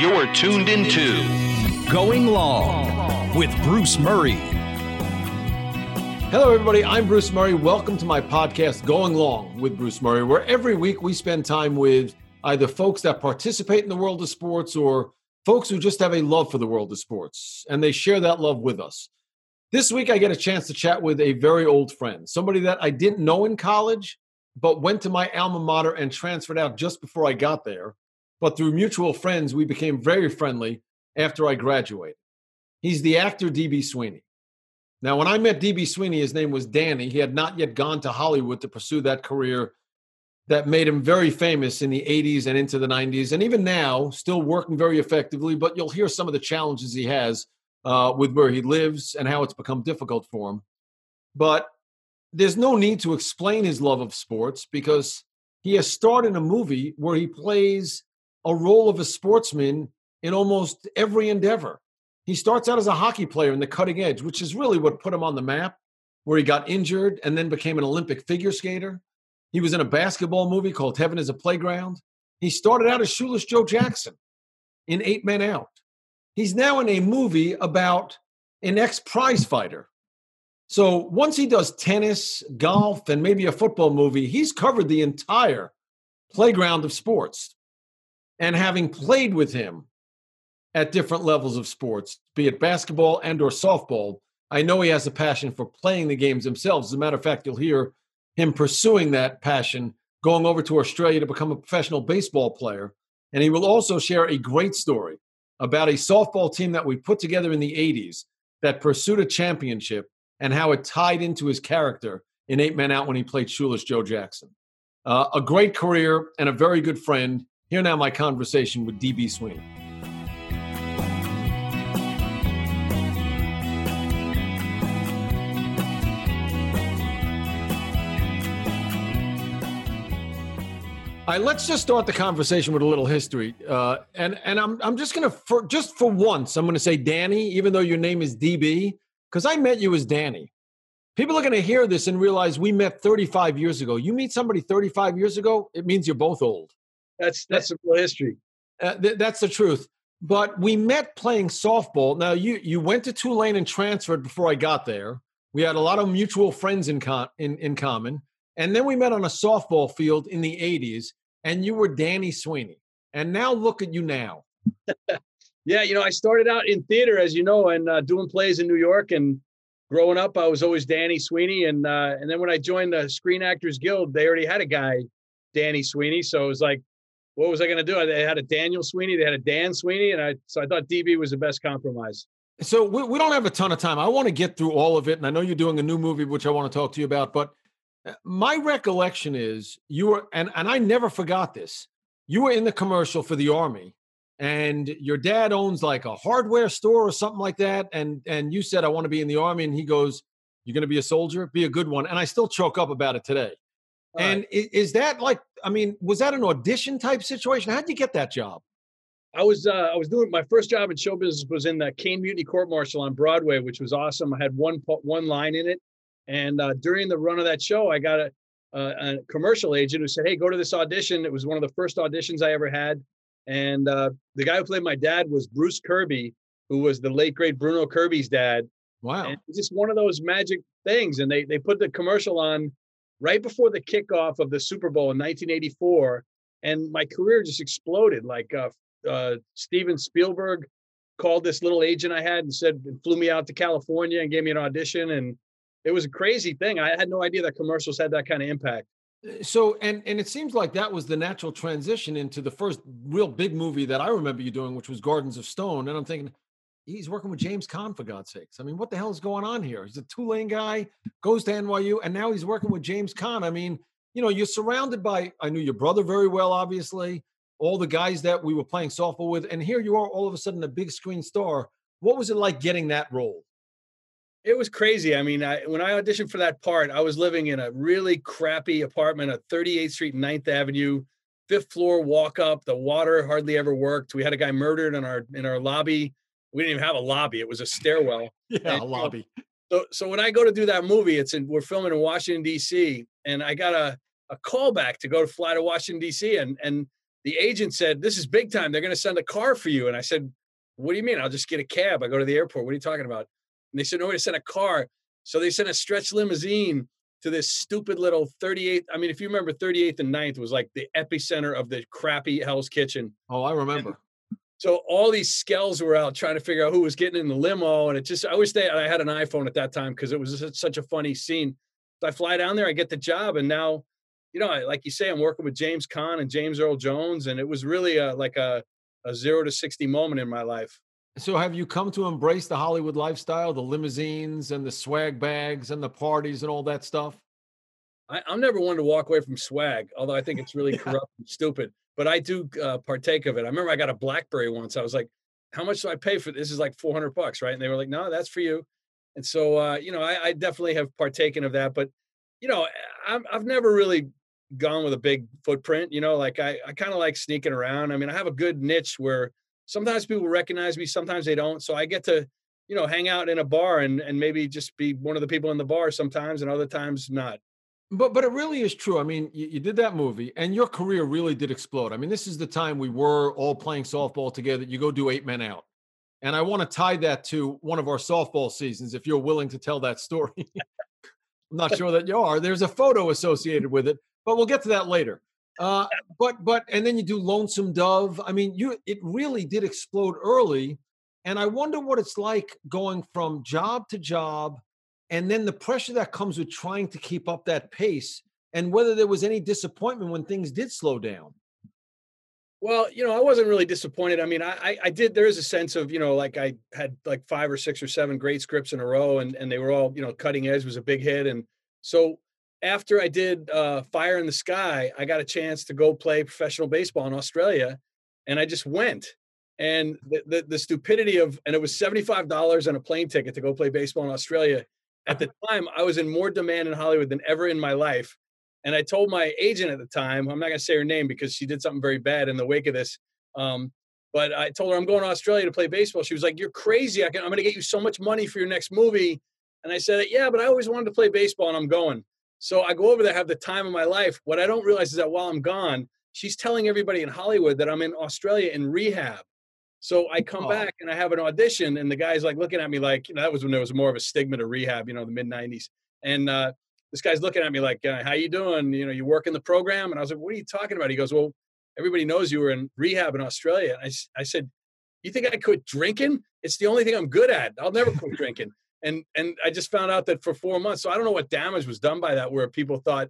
You're tuned into Going Long with Bruce Murray. Hello, everybody. I'm Bruce Murray. Welcome to my podcast, Going Long with Bruce Murray, where every week we spend time with either folks that participate in the world of sports or folks who just have a love for the world of sports, and they share that love with us. This week, I get a chance to chat with a very old friend, somebody that I didn't know in college, but went to my alma mater and transferred out just before I got there. But through mutual friends, we became very friendly after I graduated. He's the actor DB Sweeney. Now, when I met DB Sweeney, his name was Danny. He had not yet gone to Hollywood to pursue that career that made him very famous in the 80s and into the 90s. And even now, still working very effectively, but you'll hear some of the challenges he has uh, with where he lives and how it's become difficult for him. But there's no need to explain his love of sports because he has starred in a movie where he plays a role of a sportsman in almost every endeavor. He starts out as a hockey player in the cutting edge, which is really what put him on the map, where he got injured and then became an Olympic figure skater. He was in a basketball movie called Heaven is a Playground. He started out as Shoeless Joe Jackson in Eight Men Out. He's now in a movie about an ex prize fighter. So once he does tennis, golf, and maybe a football movie, he's covered the entire playground of sports. And having played with him at different levels of sports, be it basketball and or softball, I know he has a passion for playing the games themselves. As a matter of fact, you'll hear him pursuing that passion, going over to Australia to become a professional baseball player. And he will also share a great story about a softball team that we put together in the 80s that pursued a championship and how it tied into his character in Eight Men Out when he played Shoeless Joe Jackson. Uh, a great career and a very good friend. Here now, my conversation with DB Sweeney. All right, let's just start the conversation with a little history, uh, and and I'm I'm just gonna for just for once I'm gonna say Danny, even though your name is DB, because I met you as Danny. People are gonna hear this and realize we met 35 years ago. You meet somebody 35 years ago, it means you're both old. That's that's a real history. Uh, th- that's the truth. But we met playing softball. Now you you went to Tulane and transferred before I got there. We had a lot of mutual friends in con- in in common, and then we met on a softball field in the 80s and you were Danny Sweeney. And now look at you now. yeah, you know, I started out in theater, as you know, and uh, doing plays in New York. And growing up, I was always Danny Sweeney. And uh, and then when I joined the Screen Actors Guild, they already had a guy, Danny Sweeney. So it was like, what was I going to do? They had a Daniel Sweeney, they had a Dan Sweeney, and I so I thought DB was the best compromise. So we, we don't have a ton of time. I want to get through all of it, and I know you're doing a new movie, which I want to talk to you about. But uh, my recollection is you were, and, and I never forgot this. You were in the commercial for the Army, and your dad owns like a hardware store or something like that. And and you said, I want to be in the Army. And he goes, You're going to be a soldier? Be a good one. And I still choke up about it today. All and right. is that like, I mean, was that an audition type situation? How'd you get that job? I was uh, I was doing my first job in show business was in the Caine Mutiny Court Martial on Broadway, which was awesome. I had one one line in it, and uh, during the run of that show, I got a, a, a, commercial agent who said, "Hey, go to this audition." It was one of the first auditions I ever had, and uh, the guy who played my dad was Bruce Kirby, who was the late great Bruno Kirby's dad. Wow! And just one of those magic things, and they they put the commercial on right before the kickoff of the Super Bowl in 1984, and my career just exploded. Like uh, uh, Steven Spielberg called this little agent I had and said, flew me out to California and gave me an audition, and it was a crazy thing. I had no idea that commercials had that kind of impact. Uh, so and and it seems like that was the natural transition into the first real big movie that I remember you doing, which was Gardens of Stone. And I'm thinking, he's working with James Caan for God's sakes. I mean, what the hell is going on here? He's a Tulane guy, goes to NYU, and now he's working with James Caan. I mean, you know, you're surrounded by. I knew your brother very well, obviously. All the guys that we were playing softball with, and here you are, all of a sudden, a big screen star. What was it like getting that role? It was crazy. I mean, I, when I auditioned for that part, I was living in a really crappy apartment at 38th Street, 9th Avenue, fifth floor walk up. The water hardly ever worked. We had a guy murdered in our in our lobby. We didn't even have a lobby; it was a stairwell. yeah, and, a lobby. So, so when I go to do that movie, it's in we're filming in Washington D.C. and I got a a call back to go to fly to Washington D.C. and and the agent said, This is big time. They're going to send a car for you. And I said, What do you mean? I'll just get a cab. I go to the airport. What are you talking about? And they said, No, they sent a car. So they sent a stretch limousine to this stupid little 38th. I mean, if you remember 38th and 9th was like the epicenter of the crappy Hell's Kitchen. Oh, I remember. So all these skells were out trying to figure out who was getting in the limo. And it just, I wish they, I had an iPhone at that time because it was such a funny scene. So I fly down there, I get the job. And now, you know, like you say, I'm working with James Caan and James Earl Jones. And it was really a, like a, a zero to 60 moment in my life. So have you come to embrace the Hollywood lifestyle, the limousines and the swag bags and the parties and all that stuff? I, am never one to walk away from swag, although I think it's really yeah. corrupt and stupid. But I do uh, partake of it. I remember I got a BlackBerry once. I was like, "How much do I pay for this?" this is like 400 bucks, right? And they were like, "No, that's for you." And so, uh, you know, I, I, definitely have partaken of that. But you know, i have never really gone with a big footprint. You know, like I, I kind of like sneaking around. I mean, I have a good niche where sometimes people recognize me, sometimes they don't. So I get to, you know, hang out in a bar and and maybe just be one of the people in the bar sometimes, and other times not. But but it really is true. I mean, you, you, did that movie, and your career really did explode. I mean, this is the time we were all playing softball together. You go do eight men out, and I want to tie that to one of our softball seasons. If you're willing to tell that story, I'm not sure that you are. There's a photo associated with it, but we'll get to that later. Uh, but but and then you do Lonesome Dove. I mean, you it really did explode early, and I wonder what it's like going from job to job, and then the pressure that comes with trying to keep up that pace, and whether there was any disappointment when things did slow down. Well, you know, I wasn't really disappointed. I mean, I I did. There is a sense of you know, like I had like five or six or seven great scripts in a row, and and they were all you know, cutting edge was a big hit, and so after I did uh, Fire in the Sky, I got a chance to go play professional baseball in Australia, and I just went. And the, the, the stupidity of and it was seventy five dollars on a plane ticket to go play baseball in Australia. At the time, I was in more demand in Hollywood than ever in my life. And I told my agent at the time, I'm not going to say her name because she did something very bad in the wake of this. Um, but I told her I'm going to Australia to play baseball. She was like, "You're crazy! I I'm going to get you so much money for your next movie." And I said, "Yeah, but I always wanted to play baseball, and I'm going." So I go over there, have the time of my life. What I don't realize is that while I'm gone, she's telling everybody in Hollywood that I'm in Australia in rehab. So I come oh. back and I have an audition, and the guy's like looking at me like, you know, that was when there was more of a stigma to rehab, you know, the mid '90s. And uh, this guy's looking at me like, uh, "How you doing? You know, you work in the program?" And I was like, "What are you talking about?" He goes, "Well, everybody knows you were in rehab in Australia." And I, I said, "You think I quit drinking? It's the only thing I'm good at. I'll never quit drinking." and and I just found out that for four months. So I don't know what damage was done by that, where people thought,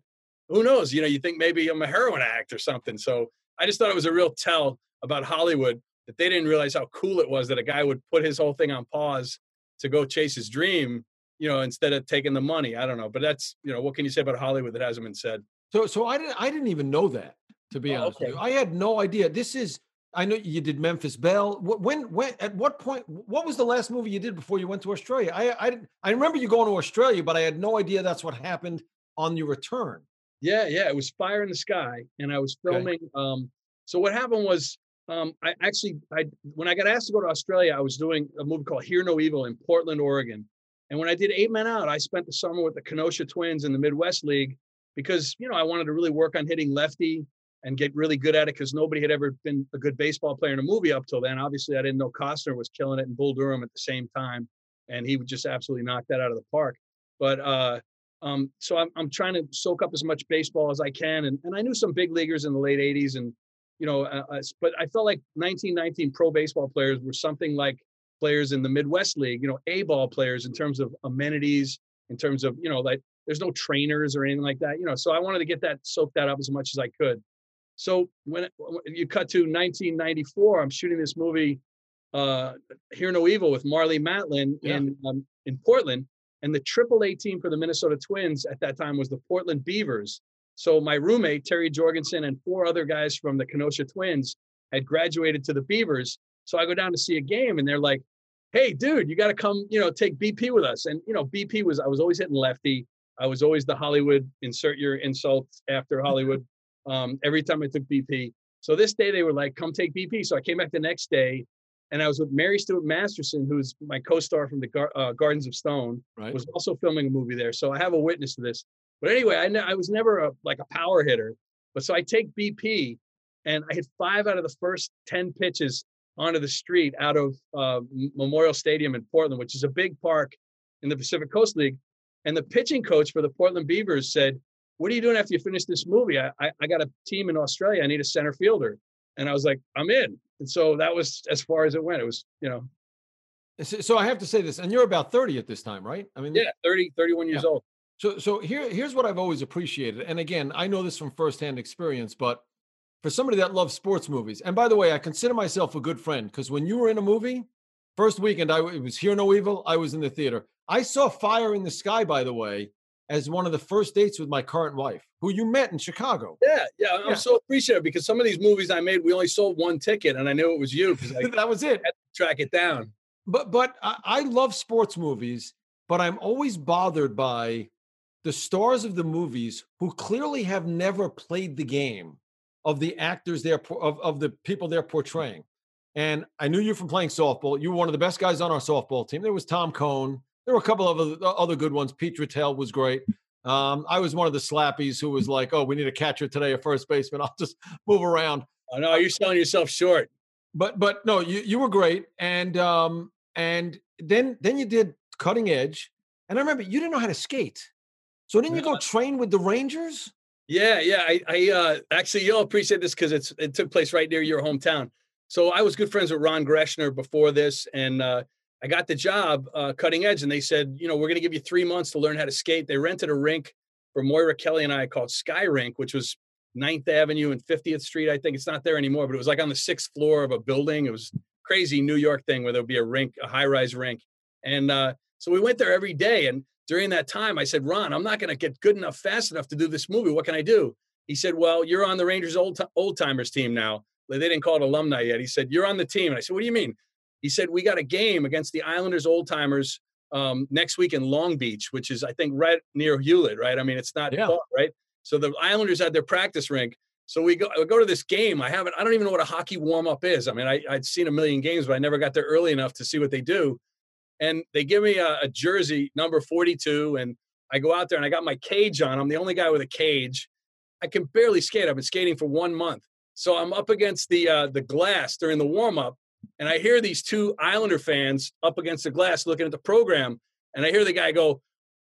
who knows? You know, you think maybe I'm a heroin addict or something. So I just thought it was a real tell about Hollywood that they didn't realize how cool it was that a guy would put his whole thing on pause to go chase his dream, you know, instead of taking the money. I don't know, but that's you know, what can you say about Hollywood that hasn't been said? So so I didn't I didn't even know that to be oh, honest okay. with you. I had no idea. This is I know you did Memphis Belle. When, when, at what point? What was the last movie you did before you went to Australia? I, I, I remember you going to Australia, but I had no idea that's what happened on your return. Yeah, yeah, it was Fire in the Sky, and I was filming. Okay. Um, so what happened was, um, I actually, I when I got asked to go to Australia, I was doing a movie called Hear No Evil in Portland, Oregon, and when I did Eight Men Out, I spent the summer with the Kenosha Twins in the Midwest League because you know I wanted to really work on hitting lefty and get really good at it because nobody had ever been a good baseball player in a movie up till then. Obviously, I didn't know Costner was killing it and Bull Durham at the same time, and he would just absolutely knock that out of the park. But uh, um, so I'm, I'm trying to soak up as much baseball as I can, and, and I knew some big leaguers in the late '80s, and you know, uh, uh but I felt like 1919 pro baseball players were something like players in the Midwest League, you know, A ball players in terms of amenities, in terms of you know, like there's no trainers or anything like that, you know. So I wanted to get that soak that up as much as I could. So when you cut to 1994, I'm shooting this movie, uh, Hear No Evil, with Marlee Matlin yeah. in um, in Portland, and the AAA team for the Minnesota Twins at that time was the Portland Beavers. So my roommate Terry Jorgensen and four other guys from the Kenosha Twins had graduated to the Beavers. So I go down to see a game, and they're like, "Hey, dude, you got to come, you know, take BP with us." And you know, BP was I was always hitting lefty. I was always the Hollywood insert your insult after Hollywood um, every time I took BP. So this day they were like, come take BP. So I came back the next day and I was with Mary Stuart Masterson, who's my co-star from the Gar- uh, Gardens of Stone, right. was also filming a movie there. So I have a witness to this. But anyway, I, I was never a, like a power hitter. But so I take BP and I hit five out of the first ten pitches onto the street out of uh, Memorial Stadium in Portland, which is a big park in the Pacific Coast League. And the pitching coach for the Portland Beavers said, "What are you doing after you finish this movie? I, I, I got a team in Australia. I need a center fielder." And I was like, "I'm in." And so that was as far as it went. It was, you know. So I have to say this, and you're about 30 at this time, right? I mean, yeah, 30, 31 years yeah. old. So, so here, here's what I've always appreciated. And again, I know this from firsthand experience, but for somebody that loves sports movies, and by the way, I consider myself a good friend because when you were in a movie, first weekend, I was Hear No Evil, I was in the theater. I saw Fire in the Sky, by the way, as one of the first dates with my current wife, who you met in Chicago. Yeah, yeah, I'm yeah. so appreciative because some of these movies I made, we only sold one ticket, and I knew it was you because that was it. track it down. But but I, I love sports movies, but I'm always bothered by the stars of the movies who clearly have never played the game of the actors they're of, of the people they're portraying. And I knew you from playing softball. You were one of the best guys on our softball team. There was Tom Cone. There were a couple of other, other good ones. Pete Rattel was great. Um, I was one of the slappies who was like, "Oh, we need a catcher today, a first baseman. I'll just move around." I know you're selling yourself short. But but no, you you were great, and um and then then you did cutting edge, and I remember you didn't know how to skate. So didn't you go train with the Rangers? Yeah, yeah. I, I uh, actually you'll appreciate this because it's it took place right near your hometown. So I was good friends with Ron Greschner before this, and uh, I got the job uh, cutting edge, and they said, you know, we're going to give you three months to learn how to skate. They rented a rink for Moira Kelly and I called Sky Rink, which was 9th Avenue and 50th Street. I think it's not there anymore, but it was like on the sixth floor of a building. It was crazy New York thing where there would be a rink, a high rise rink, and uh, so we went there every day. And during that time, I said, Ron, I'm not going to get good enough fast enough to do this movie. What can I do? He said, Well, you're on the Rangers old old timers team now. They didn't call it alumni yet. He said, You're on the team. And I said, What do you mean? He said, We got a game against the Islanders old timers um, next week in Long Beach, which is, I think, right near Hewlett, right? I mean, it's not yeah. far, right? So the Islanders had their practice rink. So we go, go to this game. I haven't, I don't even know what a hockey warm up is. I mean, I, I'd seen a million games, but I never got there early enough to see what they do. And they give me a, a jersey, number 42, and I go out there and I got my cage on. I'm the only guy with a cage. I can barely skate. I've been skating for one month. So I'm up against the uh, the glass during the warm up, and I hear these two Islander fans up against the glass looking at the program, and I hear the guy go,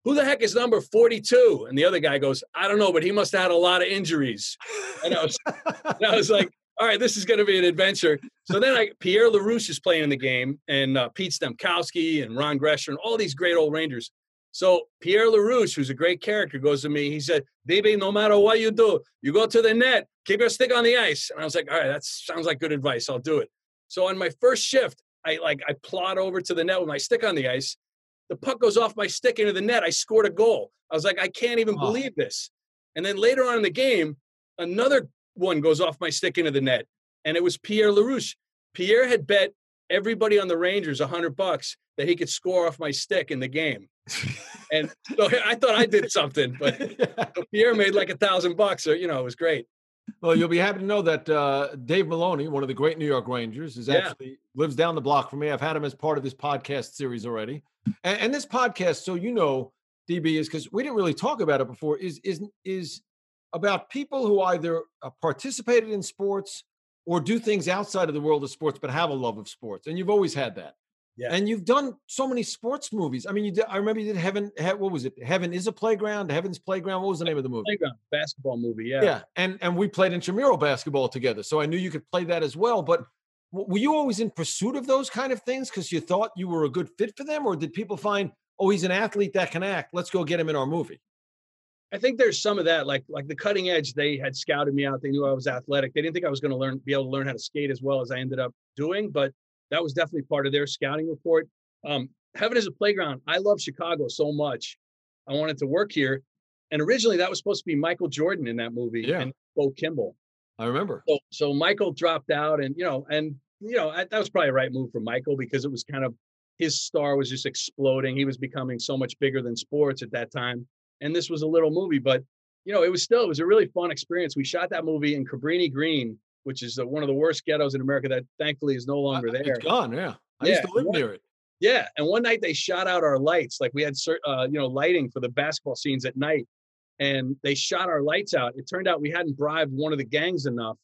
"Who the heck is number 42?" And the other guy goes, "I don't know, but he must have had a lot of injuries." And I was, and I was like, "All right, this is going to be an adventure." So then I Pierre Larouche is playing in the game, and uh, Pete Stemkowski and Ron Greschner and all these great old Rangers. So Pierre Larouche, who's a great character, goes to me. He said, Baby, no matter what you do, you go to the net, keep your stick on the ice. And I was like, all right, that sounds like good advice. I'll do it. So on my first shift, I like I plod over to the net with my stick on the ice. The puck goes off my stick into the net. I scored a goal. I was like, I can't even oh. believe this. And then later on in the game, another one goes off my stick into the net. And it was Pierre Larouche. Pierre had bet everybody on the Rangers a hundred bucks that he could score off my stick in the game. and so I thought I did something, but. Pierre made like a thousand bucks. So, you know, it was great. Well, you'll be happy to know that uh, Dave Maloney, one of the great New York Rangers, is yeah. actually lives down the block from me. I've had him as part of this podcast series already, and, and this podcast, so you know, DB is because we didn't really talk about it before. Is is is about people who either uh, participated in sports or do things outside of the world of sports, but have a love of sports, and you've always had that. Yeah. And you've done so many sports movies. I mean, you did, I remember you did Heaven. What was it? Heaven is a playground. Heaven's Playground. What was the name of the movie? Playground basketball movie. Yeah. Yeah. And and we played intramural basketball together, so I knew you could play that as well. But were you always in pursuit of those kind of things because you thought you were a good fit for them, or did people find, oh, he's an athlete that can act. Let's go get him in our movie. I think there's some of that, like like the cutting edge. They had scouted me out. They knew I was athletic. They didn't think I was going to learn, be able to learn how to skate as well as I ended up doing. But that was definitely part of their scouting report. Um, Heaven is a playground. I love Chicago so much. I wanted to work here. And originally that was supposed to be Michael Jordan in that movie yeah. and Bo Kimble. I remember. So, so Michael dropped out and, you know, and, you know, that was probably a right move for Michael because it was kind of his star was just exploding. He was becoming so much bigger than sports at that time. And this was a little movie, but, you know, it was still, it was a really fun experience. We shot that movie in Cabrini Green, which is one of the worst ghettos in America that thankfully is no longer there. It's gone. Yeah. I yeah. used to live near it. Yeah, and one night they shot out our lights. Like we had, uh, you know, lighting for the basketball scenes at night, and they shot our lights out. It turned out we hadn't bribed one of the gangs enough,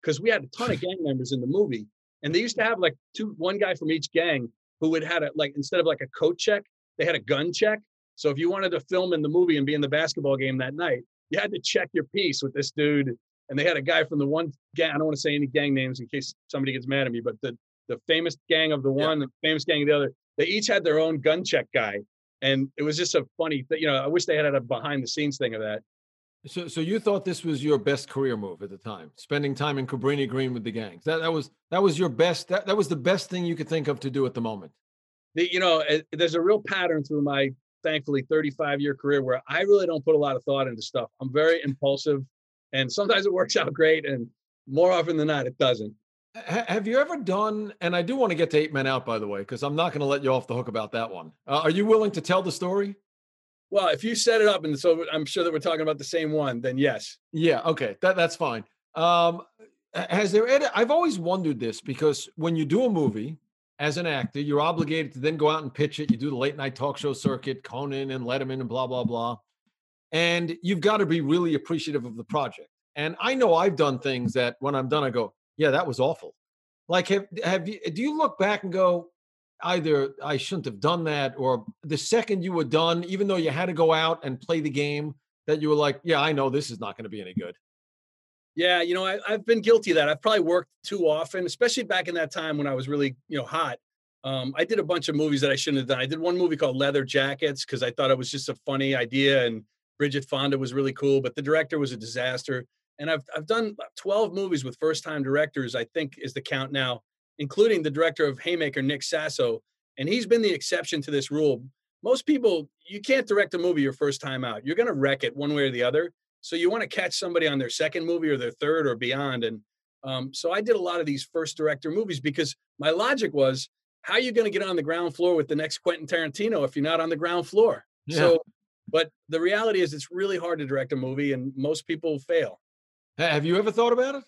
because we had a ton of gang members in the movie, and they used to have like two, one guy from each gang who would had a like instead of like a coat check, they had a gun check. So if you wanted to film in the movie and be in the basketball game that night, you had to check your piece with this dude. And they had a guy from the one gang. I don't want to say any gang names in case somebody gets mad at me, but the the famous gang of the one, yeah. the famous gang of the other, they each had their own gun check guy. And it was just a funny thing. You know, I wish they had a behind the scenes thing of that. So, so you thought this was your best career move at the time, spending time in Cabrini Green with the gangs. That that was that was your best. That that was the best thing you could think of to do at the moment. The, you know, it, there's a real pattern through my thankfully 35 year career where I really don't put a lot of thought into stuff. I'm very impulsive, and sometimes it works out great, and more often than not, it doesn't. Have you ever done? And I do want to get to Eight Men Out, by the way, because I'm not going to let you off the hook about that one. Uh, are you willing to tell the story? Well, if you set it up, and so I'm sure that we're talking about the same one, then yes. Yeah. Okay. That that's fine. Um, has there? I've always wondered this because when you do a movie as an actor, you're obligated to then go out and pitch it. You do the late night talk show circuit, Conan and Letterman, and blah blah blah, and you've got to be really appreciative of the project. And I know I've done things that when I'm done, I go, yeah, that was awful. Like, have have you? Do you look back and go, either I shouldn't have done that, or the second you were done, even though you had to go out and play the game, that you were like, yeah, I know this is not going to be any good. Yeah, you know, I, have been guilty of that. I've probably worked too often, especially back in that time when I was really, you know, hot. Um, I did a bunch of movies that I shouldn't have done. I did one movie called Leather Jackets because I thought it was just a funny idea, and Bridget Fonda was really cool, but the director was a disaster and I've I've done 12 movies with first time directors. I think is the count now, including the director of Haymaker, Nick Sasso, and he's been the exception to this rule. Most people, you can't direct a movie your first time out. You're going to wreck it one way or the other. So you want to catch somebody on their second movie or their third or beyond. And um, so I did a lot of these first director movies because my logic was, how are you going to get on the ground floor with the next Quentin Tarantino if you're not on the ground floor? Yeah. So, but the reality is, it's really hard to direct a movie, and most people fail. Have you ever thought about it?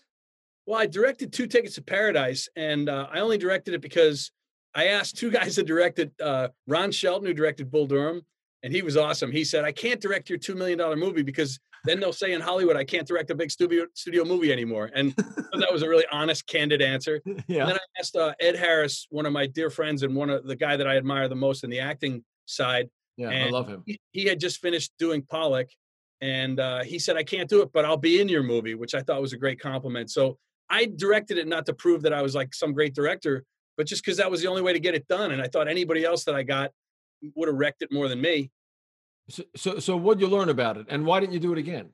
Well, I directed two tickets to Paradise, and uh, I only directed it because I asked two guys that directed uh, Ron Shelton, who directed Bull Durham, and he was awesome. He said, "I can't direct your two million dollar movie because then they'll say in Hollywood I can't direct a big studio studio movie anymore." And that was a really honest, candid answer. Yeah. And then I asked uh, Ed Harris, one of my dear friends and one of the guy that I admire the most in the acting side. Yeah, I love him. He, he had just finished doing Pollock, and uh, he said, I can't do it, but I'll be in your movie, which I thought was a great compliment. So I directed it not to prove that I was like some great director, but just because that was the only way to get it done. And I thought anybody else that I got would have wrecked it more than me. So, so, so what'd you learn about it? And why didn't you do it again?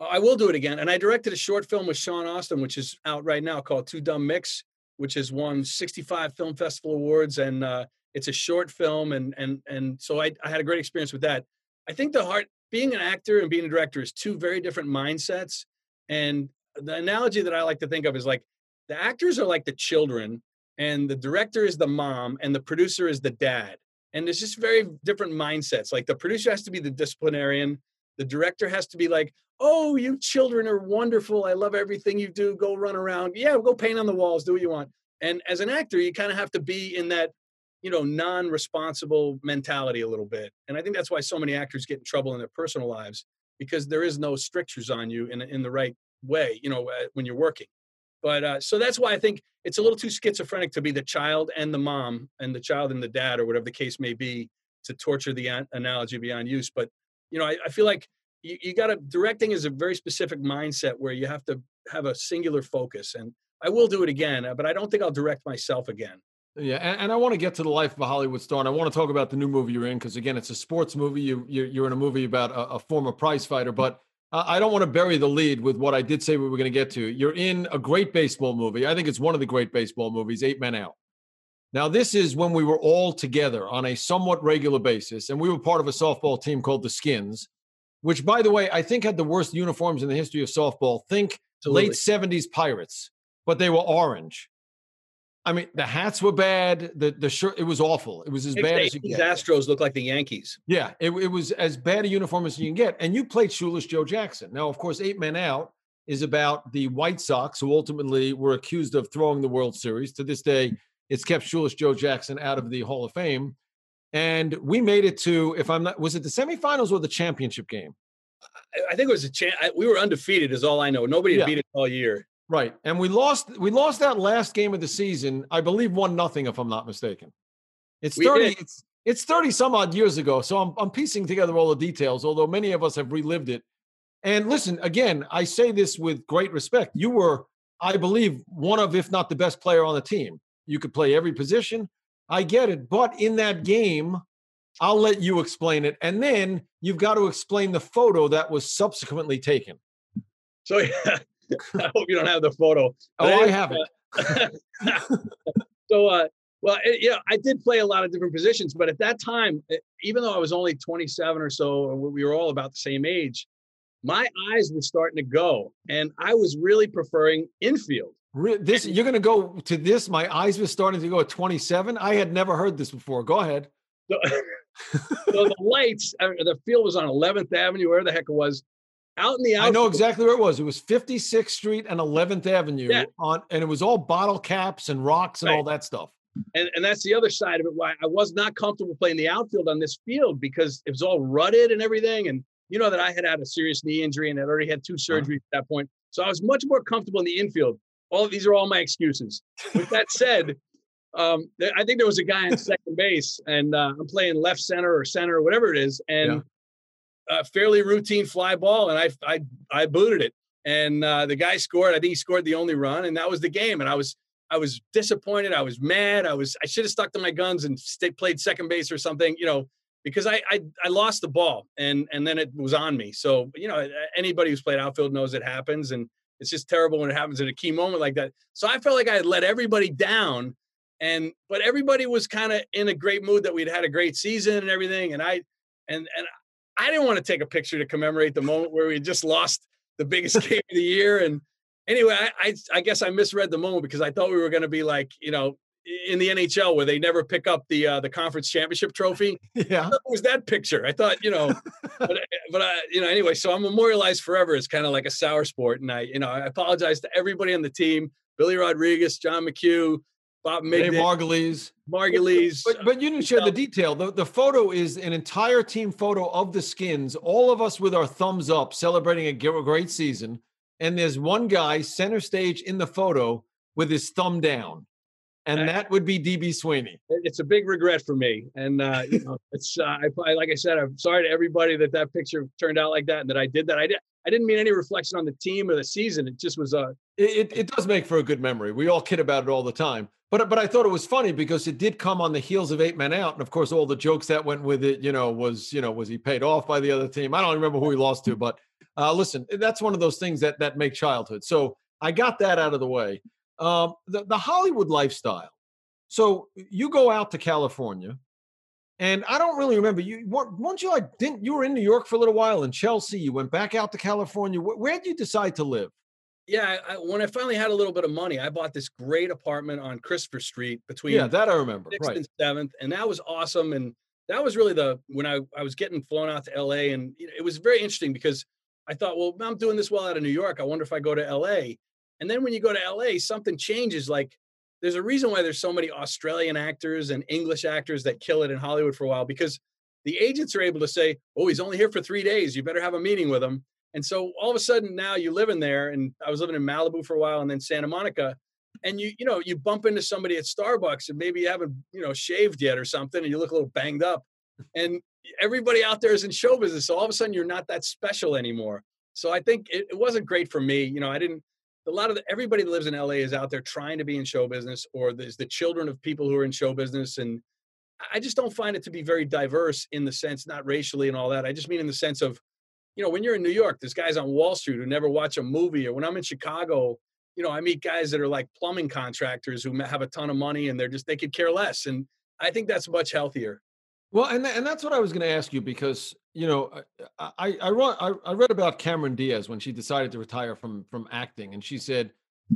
I will do it again. And I directed a short film with Sean Astin, which is out right now called Two Dumb Mix, which has won 65 film festival awards. And uh, it's a short film. And, and, and so I, I had a great experience with that. I think the heart, being an actor and being a director is two very different mindsets. And the analogy that I like to think of is like the actors are like the children, and the director is the mom, and the producer is the dad. And it's just very different mindsets. Like the producer has to be the disciplinarian, the director has to be like, oh, you children are wonderful. I love everything you do. Go run around. Yeah, go paint on the walls, do what you want. And as an actor, you kind of have to be in that you know non-responsible mentality a little bit and i think that's why so many actors get in trouble in their personal lives because there is no strictures on you in, in the right way you know uh, when you're working but uh, so that's why i think it's a little too schizophrenic to be the child and the mom and the child and the dad or whatever the case may be to torture the an- analogy beyond use. But you know i, I feel like you, you got to directing is a very specific mindset where you have to have a singular focus. And i will do it again uh, but i don't think i'll direct myself again. Yeah, and, and I want to get to the life of a Hollywood star, and I want to talk about the new movie you're in because again, it's a sports movie. You you're, you're in a movie about a, a former prize fighter, but I don't want to bury the lead with what I did say we were going to get to. You're in a great baseball movie. I think it's one of the great baseball movies, Eight Men Out. Now, this is when we were all together on a somewhat regular basis, and we were part of a softball team called the Skins, which, by the way, I think had the worst uniforms in the history of softball. Think Absolutely. late 70s Pirates, but they were orange. I mean, the hats were bad. The the shirt it was awful. It was as bad as you get. Astros look like the Yankees. Yeah, it, it was as bad a uniform as you can get. And you played Shoeless Joe Jackson. Now, of course, Eight Men Out is about the White Sox, who ultimately were accused of throwing the World Series. To this day, it's kept Shoeless Joe Jackson out of the Hall of Fame. And we made it to, if I'm not, was it the semifinals or the championship game? I think it was a chance. We were undefeated, is all I know. Nobody had yeah. beat it all year. Right. And we lost we lost that last game of the season, I believe one nothing if I'm not mistaken. It's 30 it's it's 30 some odd years ago. So I'm I'm piecing together all the details, although many of us have relived it. And listen, again, I say this with great respect. You were, I believe, one of, if not the best player on the team. You could play every position. I get it. But in that game, I'll let you explain it. And then you've got to explain the photo that was subsequently taken. So yeah, I hope you don't have the photo. Oh, I have it. So, uh, well, it, yeah, I did play a lot of different positions, but at that time, even though I was only 27 or so, we were all about the same age, my eyes were starting to go, and I was really preferring infield. This you're going to go to this. My eyes were starting to go at 27. I had never heard this before. Go ahead. So, so the lights, the field was on 11th Avenue, where the heck it was. Out in the outfield, I know exactly where it was. It was 56th Street and 11th Avenue yeah. on, and it was all bottle caps and rocks and right. all that stuff. And, and that's the other side of it. Why I was not comfortable playing the outfield on this field because it was all rutted and everything. And you know that I had had a serious knee injury and had already had two uh-huh. surgeries at that point. So I was much more comfortable in the infield. All of these are all my excuses. With that said, um, I think there was a guy on second base, and uh, I'm playing left center or center or whatever it is, and yeah. A fairly routine fly ball, and I I I booted it, and uh, the guy scored. I think he scored the only run, and that was the game. And I was I was disappointed. I was mad. I was I should have stuck to my guns and played second base or something, you know, because I, I I lost the ball, and and then it was on me. So you know, anybody who's played outfield knows it happens, and it's just terrible when it happens in a key moment like that. So I felt like I had let everybody down and but everybody was kind of in a great mood that we'd had a great season and everything and i and and i didn't want to take a picture to commemorate the moment where we just lost the biggest game of the year and anyway I, I i, guess i misread the moment because i thought we were going to be like you know in the nhl where they never pick up the uh, the conference championship trophy. Yeah. It was that picture. I thought you know but but I, you know anyway so i'm memorialized forever It's kind of like a sour sport and i you know i apologize to everybody on the team. Billy rodriguez john mchugh Bob Migden, Margulies. Margulies. But, but you didn't share the detail. The, the photo is an entire team photo of the skins, all of us with our thumbs up, celebrating a great season. And there's one guy center stage in the photo with his thumb down. And that would be DB Sweeney. It's a big regret for me, and uh, you know, it's uh, I, like I said, I'm sorry to everybody that that picture turned out like that, and that I did that. I did. I didn't mean any reflection on the team or the season. It just was a. Uh, it, it does make for a good memory. We all kid about it all the time. But but I thought it was funny because it did come on the heels of eight men out, and of course all the jokes that went with it. You know, was you know was he paid off by the other team? I don't remember who he lost to, but uh, listen, that's one of those things that that make childhood. So I got that out of the way. Um, the the Hollywood lifestyle. So you go out to California, and I don't really remember you. Weren't you like didn't you were in New York for a little while in Chelsea? You went back out to California. Where, where did you decide to live? Yeah, I, when I finally had a little bit of money, I bought this great apartment on Christopher Street between yeah, that I remember sixth right. and seventh, and that was awesome. And that was really the when I I was getting flown out to L.A. and it was very interesting because I thought, well, I'm doing this well out of New York. I wonder if I go to L.A. And then when you go to L.A., something changes. Like there's a reason why there's so many Australian actors and English actors that kill it in Hollywood for a while because the agents are able to say, oh, he's only here for three days. You better have a meeting with him. And so all of a sudden now you live in there, and I was living in Malibu for a while, and then Santa Monica, and you you know you bump into somebody at Starbucks, and maybe you haven't you know shaved yet or something, and you look a little banged up, and everybody out there is in show business, so all of a sudden you're not that special anymore. So I think it, it wasn't great for me. You know, I didn't. A lot of the, everybody that lives in LA is out there trying to be in show business, or there's the children of people who are in show business, and I just don't find it to be very diverse in the sense, not racially and all that. I just mean in the sense of you know, when you're in New York, there's guys on Wall Street who never watch a movie. Or when I'm in Chicago, you know, I meet guys that are like plumbing contractors who have a ton of money and they're just, they could care less. And I think that's much healthier. Well, and, and that's what I was going to ask you because, you know, I, I, I, wrote, I, I read about Cameron Diaz when she decided to retire from, from acting. And she said,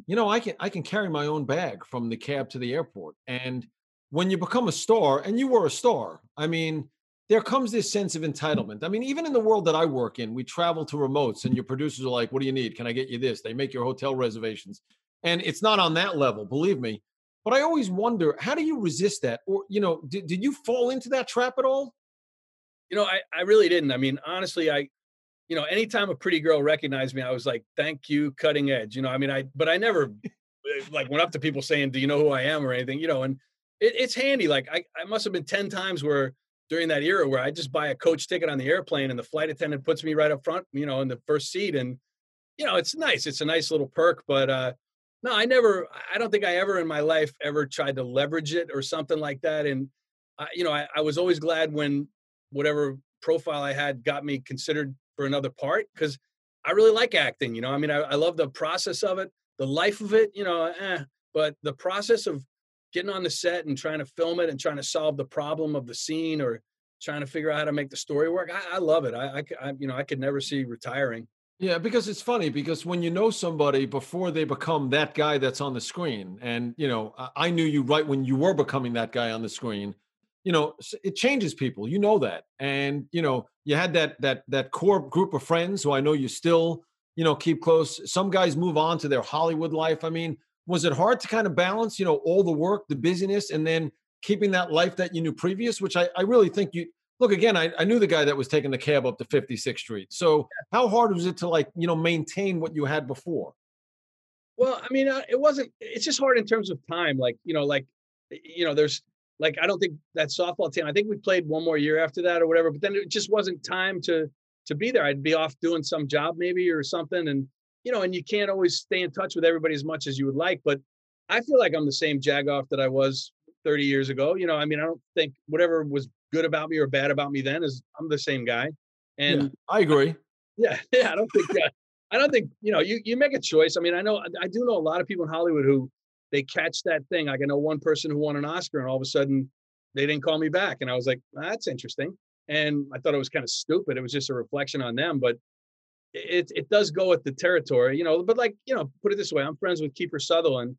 you know, I can, I can carry my own bag from the cab to the airport. And when you become a star and you were a star, I mean, there comes this sense of entitlement. I mean, even in the world that I work in, we travel to remotes and your producers are like, what do you need? Can I get you this? They make your hotel reservations. And it's not on that level, believe me. But I always wonder, how do you resist that? Or, you know, did, did you fall into that trap at all? You know, I, I really didn't. I mean, honestly, I you know, anytime a pretty girl recognized me, I was like, "Thank you, cutting edge." You know, I mean, I but I never eh, like went up to people saying, "Do you know who I am?" or anything. You know, and it, it's handy. Like I, I must have been ten times where during that era where I just buy a coach ticket on the airplane and the flight attendant puts me right up front, you know, in the first seat, and you know, it's nice. It's a nice little perk, but uh, no, I never. I don't think I ever in my life ever tried to leverage it or something like that. And I, you know, I, I was always glad when whatever profile I had got me considered for another part because I really like acting. You know, I mean, I, I, love the process of it, the life of it. You know, eh, but the process of getting on the set and trying to film it and trying to solve the problem of the scene or trying to figure out how to make the story work, I, I love it. I, I, you know, I could never see retiring. Yeah, because it's funny because when you know somebody before they become that guy that's on the screen, and you know, I knew you right when you were becoming that guy on the screen. You know, it changes people. You know that, and you know, you had that that that core group of friends who I know you still, you know, keep close. Some guys move on to their Hollywood life. I mean, was it hard to kind of balance, you know, all the work, the busyness, and then keeping that life that you knew previous? Which I, I really think you look again I, I knew the guy that was taking the cab up to 56th street. So how hard was it to like you know maintain what you had before? Well i mean uh, it wasn't it's just hard in terms of time like you know like you know there's like i don't think that softball team i think we played one more year after that or whatever but then it just wasn't time to to be there. I'd be off doing some job maybe or something and you know and you can't always stay in touch with everybody as much as you would like but i feel like i'm the same jagoff that i was 30 years ago you know i mean i don't think whatever was good about me or bad about me then is I'm the same guy. And yeah, I agree. Yeah, yeah. I don't think uh, I don't think you know you you make a choice. I mean, I know I do know a lot of people in Hollywood who they catch that thing. Like I know one person who won an Oscar and all of a sudden they didn't call me back, and I was like, that's interesting. And I thought it was kind of stupid. It was just a reflection on them, but it it does go with the territory, you know. But like you know, put it this way, I'm friends with Kiefer Sutherland.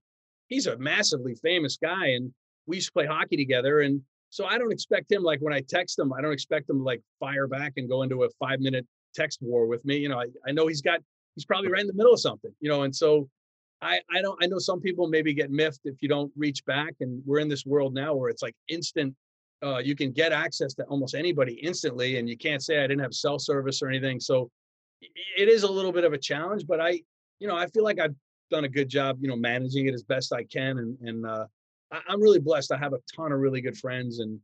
He's a massively famous guy, and we used to play hockey together. And so I don't expect him like when I text him, I don't expect him to like fire back and go into a five minute text war with me. You know, I, I know he's got he's probably right in the middle of something, you know, and so I I don't I know some people maybe get miffed if you don't reach back. And we're in this world now where it's like instant uh, you can get access to almost anybody instantly and you can't say I didn't have cell service or anything. So it is a little bit of a challenge, but I, you know, I feel like I've done a good job, you know, managing it as best I can. And, and, uh, I, am really blessed. I have a ton of really good friends, and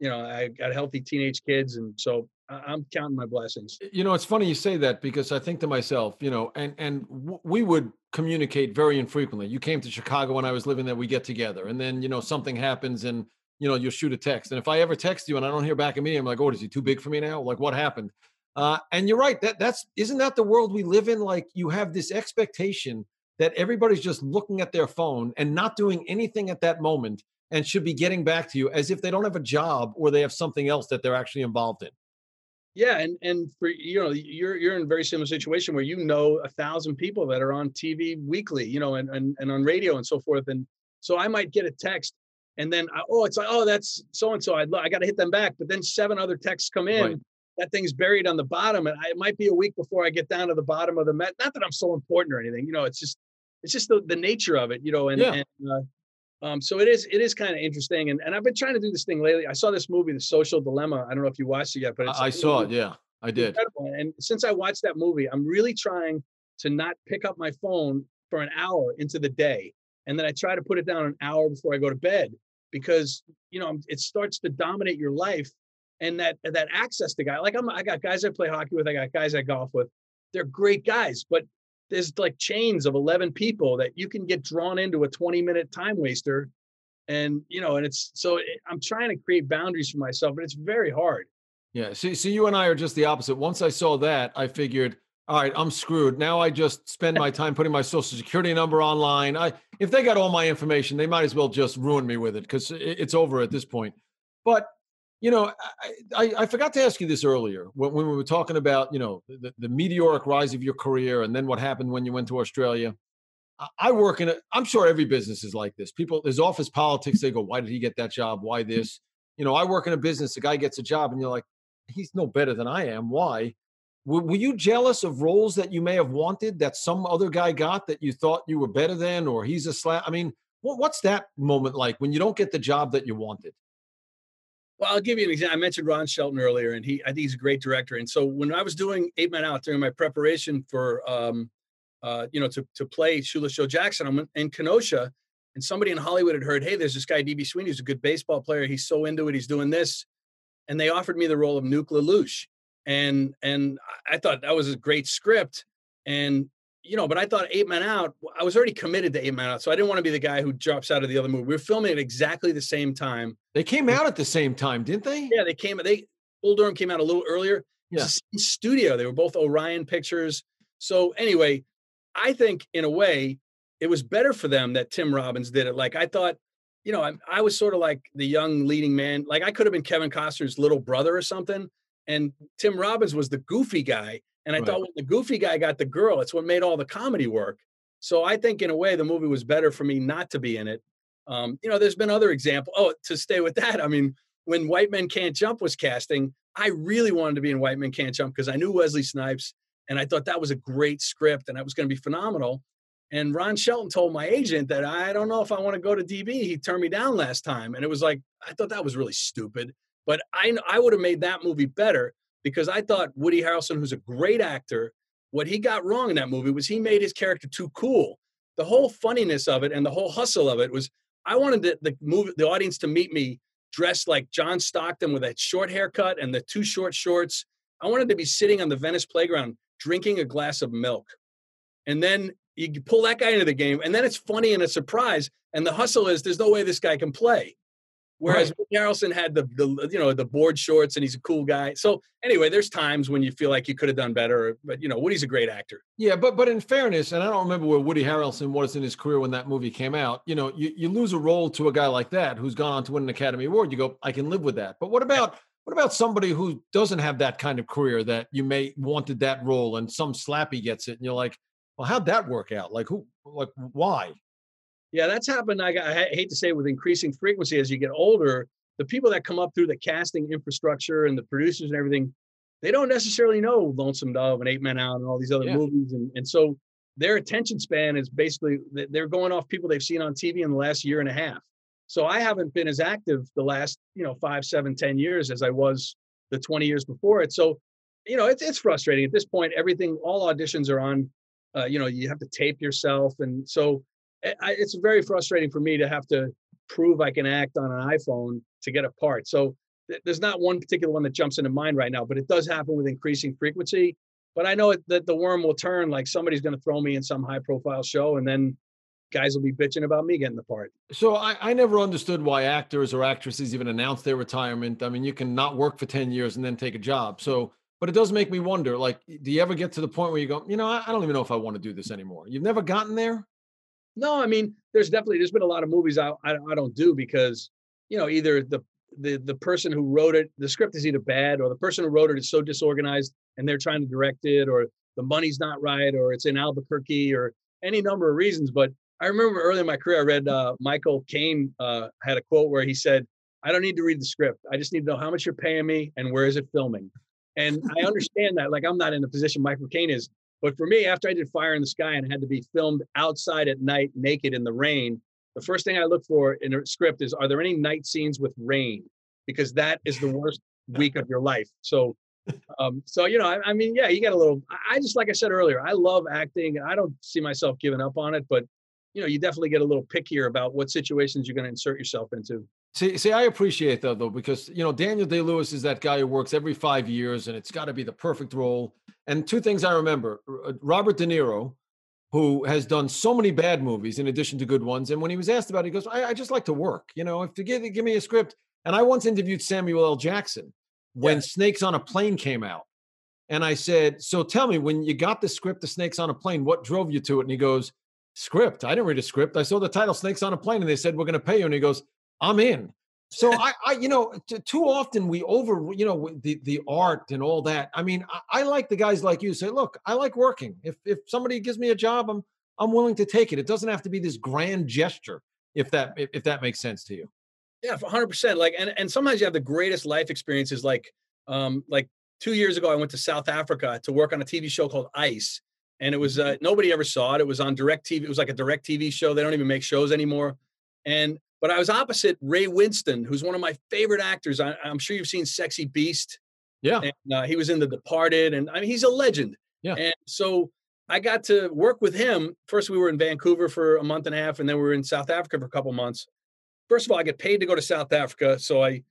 you know, I got healthy teenage kids, and so I'm counting my blessings. You know, it's funny you say that because I think to myself, you know, and and we would communicate very infrequently. You came to Chicago when I was living there. We get together, and then you know something happens, and you know you'll shoot a text. And if I ever text you and I don't hear back immediately, I'm like, oh, is he too big for me now? Like, what happened? Uh, and you're right. That that's isn't that the world we live in? Like, you have this expectation that everybody's just looking at their phone and not doing anything at that moment and should be getting back to you as if they don't have a job or they have something else that they're actually involved in. Yeah, and and for you know, you're you're in a very similar situation where you know a thousand people that are on TV weekly, you know, and and, and on radio and so forth. And so I might get a text and then I, oh, it's like, oh, that's so and so. I I got to hit them back, but then seven other texts come in. Right. That thing's buried on the bottom, and I, it might be a week before I get down to the bottom of the met. Not that I'm so important or anything, you know. It's just it's just the, the nature of it, you know. And, yeah. and uh, um, so it is it is kind of interesting. And and I've been trying to do this thing lately. I saw this movie, The Social Dilemma. I don't know if you watched it yet, but I, I saw it. Yeah, I did. Incredible. And since I watched that movie, I'm really trying to not pick up my phone for an hour into the day, and then I try to put it down an hour before I go to bed because you know it starts to dominate your life and that that access to guy like I'm I got guys I play hockey with, I got guys I golf with. They're great guys, but there's like chains of 11 people that you can get drawn into a 20 minute time waster and you know and it's so it, i'm trying to create boundaries for myself but it's very hard. Yeah see, see you and i are just the opposite. Once i saw that i figured all right i'm screwed. Now i just spend my time putting my social security number online. I if they got all my information they might as well just ruin me with it because it's over at this point. But you know, I, I, I, forgot to ask you this earlier when, when we were talking about, you know, the, the, meteoric rise of your career and then what happened when you went to Australia. I, I work in I'm sure every business is like this. People, there's office politics. They go, why did he get that job? Why this? You know, I work in a business, a guy gets a job and you're like, he's no better than I am. Why? Were, were you jealous of roles that you may have wanted that some other guy got that you thought you were better than, or he's a slap? I mean, what, what's that moment like when you don't get the job that you wanted? Well, I'll give you an example. I mentioned Ron Shelton earlier, and he I think he's a great director. And so when I was doing Eight Men Out during my preparation for um, uh, you know, to to play Shoeless Joe Jackson, I'm in Kenosha, and somebody in Hollywood had heard, hey, there's this guy DB Sweeney who's a good baseball player. He's so into it. He's doing this, and they offered me the role of Nuke LaLoosh, and and I thought that was a great script, and you know, but I thought Eight Men Out. I was already committed to Eight Men Out, so I didn't want to be the guy who drops out of the other movie. We were filming at exactly the same time. They came out at the same time, didn't they? Yeah, they came. They Bull Durham came out a little earlier. Yeah. studio. They were both Orion Pictures. So anyway, I think in a way it was better for them that Tim Robbins did it. Like I thought, you know, I, I was sort of like the young leading man. Like I could have been Kevin Costner's little brother or something. And Tim Robbins was the goofy guy. And I right. thought when the goofy guy got the girl, it's what made all the comedy work. So I think in a way the movie was better for me not to be in it. Um, you know, there's been other examples. Oh, to stay with that, I mean, when White Men Can't Jump was casting, I really wanted to be in White Men Can't Jump because I knew Wesley Snipes and I thought that was a great script and that was going to be phenomenal. And Ron Shelton told my agent that I don't know if I want to go to DB. He turned me down last time. And it was like, I thought that was really stupid. But I, I would have made that movie better because I thought Woody Harrelson, who's a great actor, what he got wrong in that movie was he made his character too cool. The whole funniness of it and the whole hustle of it was I wanted the, the movie, the audience to meet me dressed like John Stockton with a short haircut and the two short shorts. I wanted to be sitting on the Venice playground drinking a glass of milk. And then you pull that guy into the game, and then it's funny and a surprise. And the hustle is there's no way this guy can play. Whereas right. Harrelson had the, the you know the board shorts and he's a cool guy. So anyway, there's times when you feel like you could have done better, but you know Woody's a great actor. Yeah, but but in fairness, and I don't remember where Woody Harrelson was in his career when that movie came out. You know, you, you lose a role to a guy like that who's gone on to win an Academy Award. You go, I can live with that. But what about what about somebody who doesn't have that kind of career that you may wanted that role and some slappy gets it and you're like, well, how'd that work out? Like who, like why? Yeah, that's happened. I, I hate to say with increasing frequency as you get older, the people that come up through the casting infrastructure and the producers and everything, they don't necessarily know Lonesome Dove and Eight Men Out and all these other yeah. movies. And, and so their attention span is basically, they're going off people they've seen on TV in the last year and a half. So I haven't been as active the last, you know, five, seven, ten years as I was the 20 years before it. So, you know, it's it's frustrating at this point. Everything, all auditions are on. Uh, you know, you have to tape yourself, and so it's very frustrating for me to have to prove I can act on an iPhone to get a part. So th- there's not one particular one that jumps into mind right now, but it does happen with increasing frequency. But I know that the worm will turn. Like somebody's going to throw me in some high profile show, and then guys will be bitching about me getting the part. So I, I never understood why actors or actresses even announce their retirement. I mean, you can not work for 10 years and then take a job. So, but it does make me wonder, like, do you ever get to the point where you go, you know, I, I don't even know if I want to do this anymore. You've never gotten there? No, I mean, there's definitely, there's been a lot of movies I, I, I don't do because, you know, either the, the, the person who wrote it, the script is either bad or the person who wrote it is so disorganized and they're trying to direct it or the money's not right or it's in Albuquerque or any number of reasons. But I remember early in my career, I read uh, Michael Caine uh, had a quote where he said, "I don't need to read the script. I just need to know how much you're paying me and where is it filming." And I understand that. Like I'm not in the position Michael Caine is, but for me, after I did Fire in the Sky and had to be filmed outside at night, naked in the rain, the first thing I look for in a script is, are there any night scenes with rain? Because that is the worst week of your life. So um, so you know, I, I, mean, yeah, you get a little. I just like I said earlier, I love acting, and I don't see myself giving up on it. But you know, you definitely get a little pickier about what situations you're going to insert yourself into. See, see, I appreciate that though, because you know Daniel Day Lewis is that guy who works every five years, and it's got to be the perfect role. And two things I remember: uh, Robert De Niro, who has done so many bad movies in addition to good ones, and when he was asked about it, he goes, "I, I just like to work. You know, if to give give me a script." And I once interviewed Samuel L. Jackson when yeah. Snakes on a Plane came out, and I said, "So tell me, when you got the script, The Snakes on a Plane, what drove you to it?" And he goes script. I didn't read a script. I saw the title Snakes on a Plane and they said, we're going to pay you. And he goes, I'm in. So I, I, you know, too often we over, you know, the, the art and all that. I mean, I, I like the guys like you say, look, I like working. If, if somebody gives me a job, I'm, I'm willing to take it. It doesn't have to be this grand gesture. If that, if, if that makes sense to you. Yeah, hundred percent. Like, and, and sometimes you have the greatest life experiences. Like, um, like two years ago, I went to South Africa to work on a TV show called Ice and it was uh, nobody ever saw it. It was on DirecTV. It was like a DirecTV show. They don't even make shows anymore. And but I was opposite Ray Winstone, who's one of my favorite actors. I, am sure you've seen Sexy Beast. Yeah. And, uh, he was in The Departed, and I mean, he's a legend. Yeah. And so I got to work with him. First, we were in Vancouver for a month and a half, and then we were in South Africa for a couple months. First of all, I get paid to go to South Africa, so I,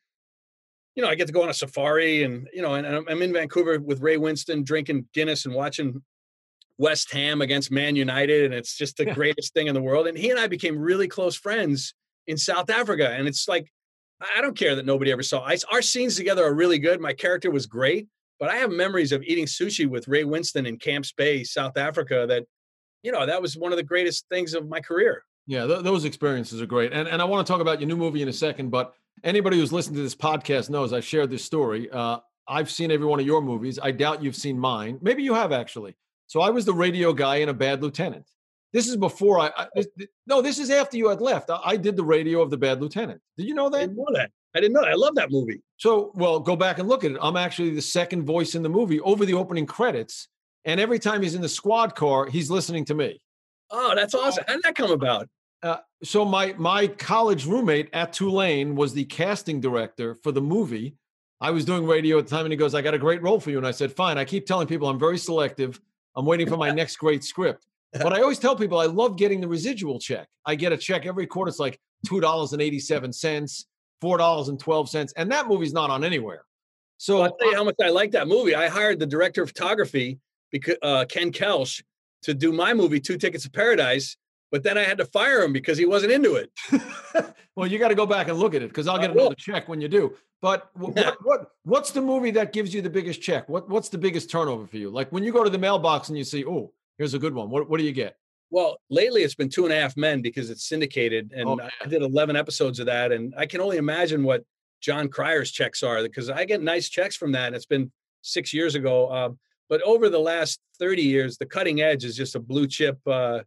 you know, I get to go on a safari, and you know, and I'm in Vancouver with Ray Winstone, drinking Guinness and watching West Ham against Man United, and it's just the greatest thing in the world. And he and I became really close friends in South Africa, and it's like I don't care that nobody ever saw. I, our scenes together are really good. My character was great, but I have memories of eating sushi with Ray Winstone in Camps Bay, South Africa. That you know that was one of the greatest things of my career. Yeah, th- those experiences are great, and and I want to talk about your new movie in a second. But anybody who's listened to this podcast knows I've shared this story. Uh, I've seen every one of your movies. I doubt you've seen mine. Maybe you have actually. So I was the radio guy in a Bad Lieutenant. This is before I, I this, no, this is after you had left. I, I, did the radio of the Bad Lieutenant. Did you know that? I didn't know that. I didn't know that. I love that movie. So, well, go back and look at it. I'm actually the second voice in the movie over the opening credits. And every time he's in the squad car, he's listening to me. Oh, that's awesome. How did that come about? Uh, so my my college roommate at Tulane was the casting director for the movie. I was doing radio at the time, and he goes, "I got a great role for you." And I said, "Fine." I keep telling people I'm very selective. I'm waiting for my next great script. But I always tell people I love getting the residual check. I get a check every quarter. It's like two dollars and eighty seven cents, four dollars and twelve cents, and that movie's not on anywhere. So well, I'll tell you how much I like that movie. I hired the director of photography, because uh, Ken Kelsch, to do my movie, Two Tickets to Paradise. But then I had to fire him because he wasn't into it. well, you got to go back and look at it because I'll get another check when you do. But what, what, what's the movie that gives you the biggest check? What what's the biggest turnover for you? Like when you go to the mailbox and you see, oh, here's a good one. What what do you get? Well, lately it's been Two and a Half Men because it's syndicated, and oh, I did 11 episodes of that, and I can only imagine what Jon Cryer's checks are because I get nice checks from that. It's been six years ago, um, but over the last 30 years, the cutting edge is just a blue chip. Uh,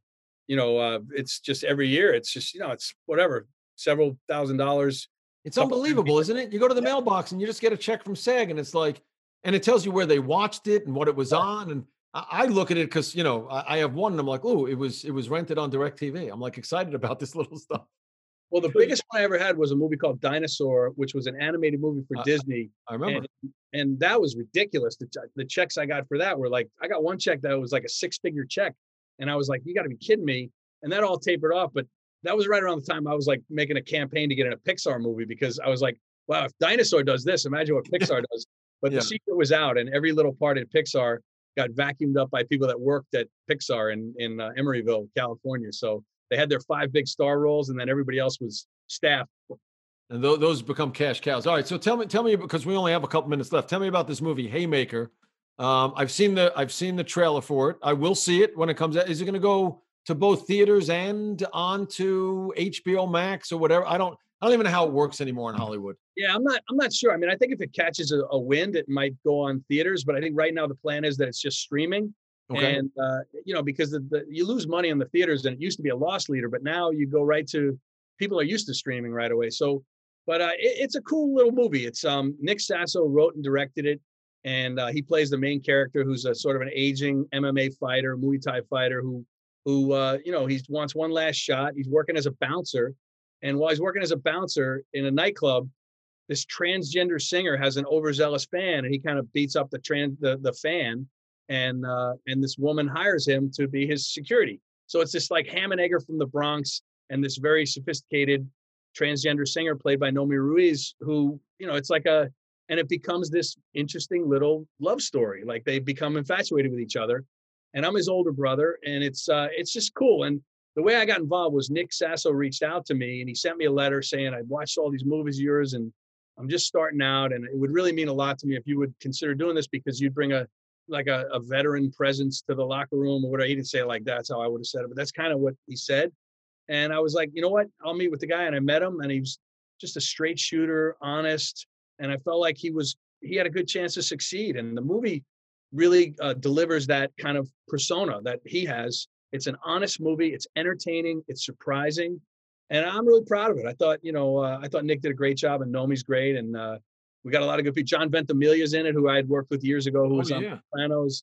you know, uh, it's just every year. It's just you know, it's whatever, several thousand dollars. It's unbelievable, isn't it? You go to the mailbox and you just get a check from SAG, and it's like, and it tells you where they watched it and what it was on, and I look at it because you know I have one, and I'm like, oh, it was it was rented on Directv. I'm like excited about this little stuff. Well, the biggest one I ever had was a movie called Dinosaur, which was an animated movie for uh, Disney. I remember, and, and, that was ridiculous. The, the checks I got for that were like, I got one check that was like a six figure check, and I was like, you got to be kidding me. And that all tapered off, but that was right around the time I was like making a campaign to get in a Pixar movie because I was like, wow, if Dinosaur does this, imagine what Pixar does. But yeah. the secret was out, and every little part in Pixar got vacuumed up by people that worked at Pixar in in uh, Emeryville, California. So they had their five big star roles, and then everybody else was staff. And th- those become cash cows. All right, so tell me, tell me, because we only have a couple minutes left. Tell me about this movie, Haymaker. Um, I've seen the I've seen the trailer for it. I will see it when it comes out. Is it going to go to both theaters and onto HBO Max or whatever? I don't I don't even know how it works anymore in Hollywood. Yeah, I'm not. I'm not sure. I mean, I think if it catches a, a wind, it might go on theaters. But I think right now the plan is that it's just streaming. Okay. And uh, you know, because the, the, you lose money on the theaters, and it used to be a loss leader, but now you go right to people are used to streaming right away. So, but uh, it, it's a cool little movie. It's um, Nick Sasso wrote and directed it, and uh, he plays the main character, who's a sort of an aging MMA fighter, Muay Thai fighter, who who uh, you know he wants one last shot. He's working as a bouncer and while he's working as a bouncer in a nightclub, this transgender singer has an overzealous fan, and he kind of beats up the trans the, the fan, and uh, and this woman hires him to be his security. So it's this like ham and egger from the Bronx, and this very sophisticated transgender singer played by Nomi Ruiz, who you know it's like a and it becomes this interesting little love story. Like they become infatuated with each other, and I'm his older brother, and it's uh, it's just cool. And the way I got involved was Nick Sasso reached out to me and he sent me a letter saying I'd watched all these movies of yours and I'm just starting out and it would really mean a lot to me if you would consider doing this because you'd bring a like a, a veteran presence to the locker room or whatever. He didn't say like that's how I would have said it, but that's kind of what he said. And I was like, you know what? I'll meet with the guy. And I met him and he was just a straight shooter, honest. And I felt like he was he had a good chance to succeed. And the movie really uh, delivers that kind of persona that he has it's an honest movie. It's entertaining. It's surprising, and I'm really proud of it. I thought, you know, uh, I thought Nick did a great job, and Nomi's great, and uh, we got a lot of good people. John Ventimiglia's in it, who I had worked with years ago, who oh, was on yeah. Sopranos.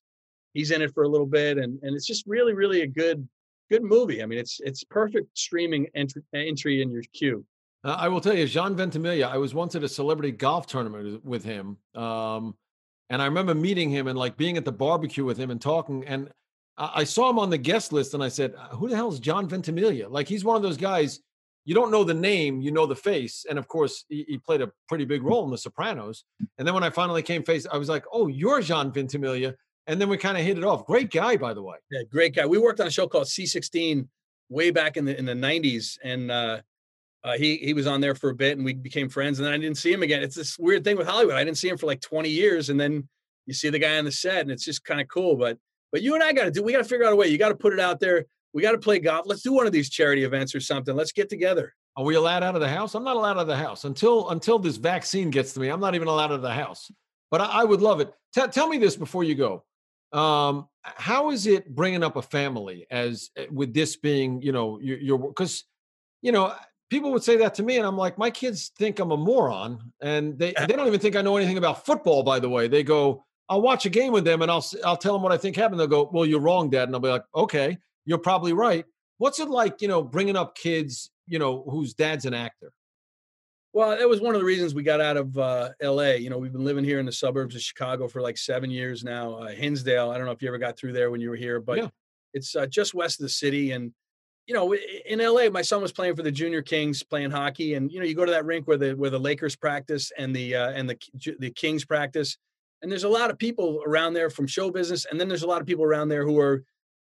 He's in it for a little bit, and and it's just really, really a good good movie. I mean, it's it's perfect streaming entry entry in your queue. Uh, I will tell you, John Ventimiglia. I was once at a celebrity golf tournament with him, um, and I remember meeting him and like being at the barbecue with him and talking. And I, saw him on the guest list, and I said, uh, "Who the hell is John Ventimiglia?" Like he's one of those guys you don't know the name, you know the face. And of course, he, he, played a pretty big role in The Sopranos. And then when I finally came face, I was like, oh, you're John Ventimiglia. And then we kind of hit it off. Great guy, by the way. Yeah, great guy. We worked on a show called C16 way back in the in the 90s. And uh, uh, he he was on there for a bit and we became friends. And then I didn't see him again. It's this weird thing with Hollywood. I didn't see him for like 20 years. And then you see the guy on the set and it's just kind of cool. But but you and I got to do, we got to figure out a way. You got to put it out there. We got to play golf. Let's do one of these charity events or something. Let's get together. Are we allowed out of the house? I'm not allowed out of the house until until this vaccine gets to me. I'm not even allowed out of the house. But I, I would love it. T- tell me this before you go. Um, how is it bringing up a family as eh, with this being, you know, your because, you know, people would say that to me, and I'm like, my kids think I'm a moron, and they they don't even think I know anything about football. By the way, they go, I'll watch a game with them, and I'll I'll tell them what I think happened. They'll go, well, you're wrong, Dad, and I'll be like, okay, you're probably right. What's it like, you know, bringing up kids you know, whose dad's an actor? Well, that was one of the reasons we got out of uh, L.A. You know, we've been living here in the suburbs of Chicago for like seven years now. Uh, Hinsdale. I don't know if you ever got through there when you were here, but yeah. it's uh, just west of the city. And you know, in L.A., my son was playing for the Junior Kings, playing hockey, and you know, you go to that rink where the where the Lakers practice and the uh, and the the Kings practice, and there's a lot of people around there from show business, and then there's a lot of people around there who are,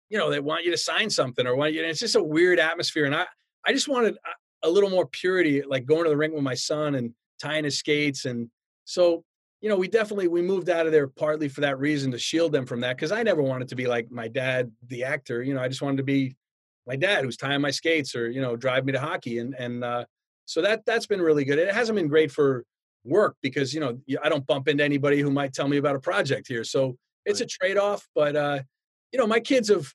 you know, they want you to sign something or want you. It's just a weird atmosphere, and I I just wanted a little more purity, like going to the rink with my son and tying his skates. And so, you know, we definitely we moved out of there partly for that reason to shield them from that because I never wanted to be like my dad, the actor. You know, I just wanted to be my dad who's tying my skates or you know drive me to hockey and and uh, so that that's been really good. It hasn't been great for work because you know I don't bump into anybody who might tell me about a project here. So it's right. a trade off, but uh, you know my kids have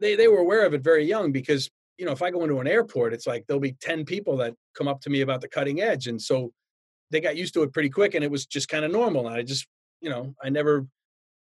they they were aware of it very young because you know, if I go into an airport, it's like there'll be 10 people that come up to me about the cutting edge. And so they got used to it pretty quick and it was just kind of normal. And I just, you know, I never,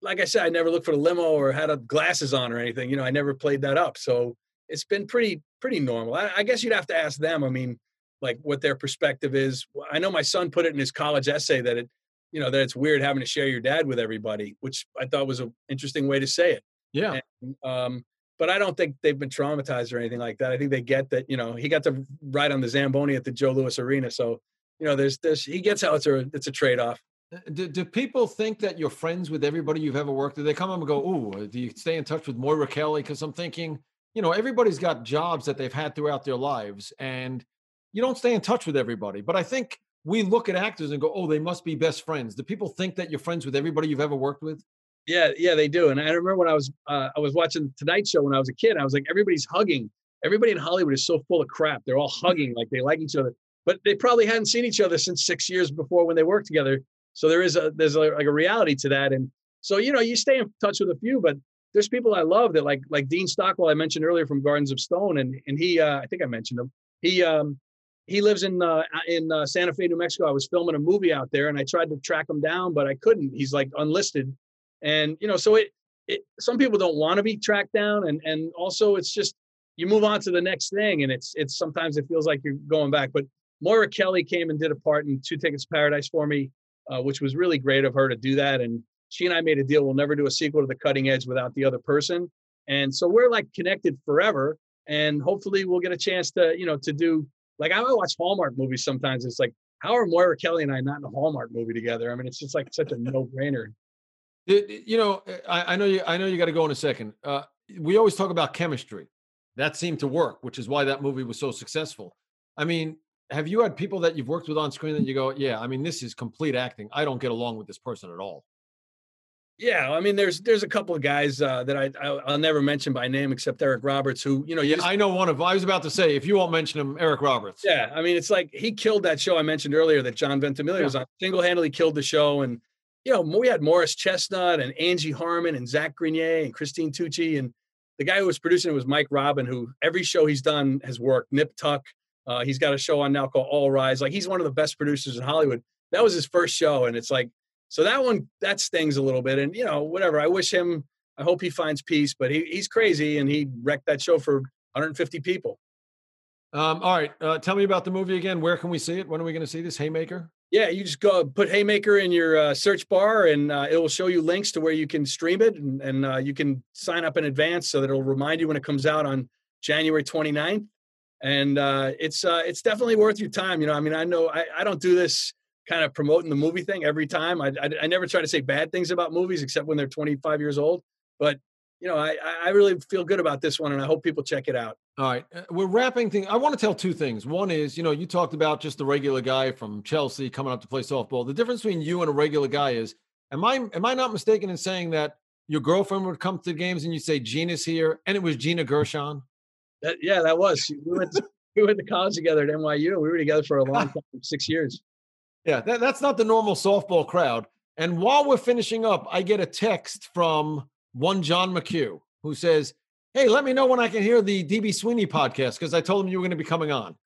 like I said, I never looked for the limo or had a glasses on or anything. You know, I never played that up. So it's been pretty, pretty normal. I, I guess you'd have to ask them. I mean, like what their perspective is. I know my son put it in his college essay that it, you know, that it's weird having to share your dad with everybody, which I thought was an interesting way to say it. Yeah. And, um, but I don't think they've been traumatized or anything like that. I think they get that, you know, he got to ride on the Zamboni at the Joe Louis Arena. So, you know, there's this, he gets how it's a, it's a trade off. Uh, do, do, people think that you're friends with everybody you've ever worked with? They come up and go, "Oh, do you stay in touch with Moira Kelly?" Because I'm thinking, you know, everybody's got jobs that they've had throughout their lives, and you don't stay in touch with everybody. But I think we look at actors and go, "Oh, they must be best friends." Do people think that you're friends with everybody you've ever worked with? Yeah, yeah, they do. And I remember when I was uh, I was watching Tonight Show when I was a kid. I was like, everybody's hugging. Everybody in Hollywood is so full of crap. They're all hugging like they like each other, but they probably hadn't seen each other since six years before when they worked together. So there is a there's a, like a reality to that. And so you know you stay in touch with a few, but there's people I love that like like Dean Stockwell I mentioned earlier from Gardens of Stone, and and he uh, I think I mentioned him. He um, he lives in uh, in uh, Santa Fe, New Mexico. I was filming a movie out there, and I tried to track him down, but I couldn't. He's like unlisted and you know so it, it some people don't want to be tracked down and and also it's just you move on to the next thing and it's it's sometimes it feels like you're going back but moira kelly came and did a part in two tickets paradise for me uh, which was really great of her to do that and she and i made a deal we'll never do a sequel to the cutting edge without the other person and so we're like connected forever and hopefully we'll get a chance to you know to do like i watch hallmark movies sometimes it's like how are moira kelly and i not in a hallmark movie together i mean it's just like such a no-brainer you know, eh, I, I, know you. I know you got to go in a second. Uh, we always talk about chemistry. That seemed to work, which is why that movie was so successful. I mean, have you had people that you've worked with on screen that you go, yeah, I mean, this is complete acting. I don't get along with this person at all. Yeah, I mean, there's there's a couple of guys uh, that I, I will never mention by name except Eric Roberts, who you know. Yeah, I know one of. I was about to say, if you won't mention him, Eric Roberts. Yeah, I mean, it's like he killed that show I mentioned earlier that John Ventimiglia yeah. was on. Single handedly killed the show, and you know, we had Morris Chestnut and Angie Harmon and Zach Grenier and Christine Tucci. And the guy who was producing it was Mike Robin, who every show he's done has worked. Nip Tuck. Uh, he's got a show on now called All Rise. Like he's one of the best producers in Hollywood. That was his first show. And it's like, so that one, that stings a little bit. And, you know, whatever. I wish him, I hope he finds peace, but he, he's crazy and he wrecked that show for 150 people. Um, all right, uh, tell me about the movie again. Where can we see it? When are we going to see this? Haymaker. Yeah, you just go put Haymaker in your uh, search bar, and uh, it will show you links to where you can stream it, and, and uh, you can sign up in advance so that it'll remind you when it comes out on January 29th. And uh, it's uh, it's definitely worth your time. You know, I mean, I know I, I don't do this kind of promoting the movie thing every time. I, I, I never try to say bad things about movies except when they're 25 years old. But you know, I, I really feel good about this one, and I hope people check it out. All right, uh, we're wrapping things. I want to tell two things. One is, you know, you talked about just the regular guy from Chelsea coming up to play softball. The difference between you and a regular guy is, am I am I not mistaken in saying that your girlfriend would come to the games and you say Gina's here, and it was Gina Gershon? That, yeah, that was. We went, to, we went to college together at NYU. We were together for a long time, six years. Yeah, that, that's not the normal softball crowd. And while we're finishing up, I get a text from one John McHugh who says, Hey, let me know when I can hear the DB Sweeney podcast because I told him you were going to be coming on.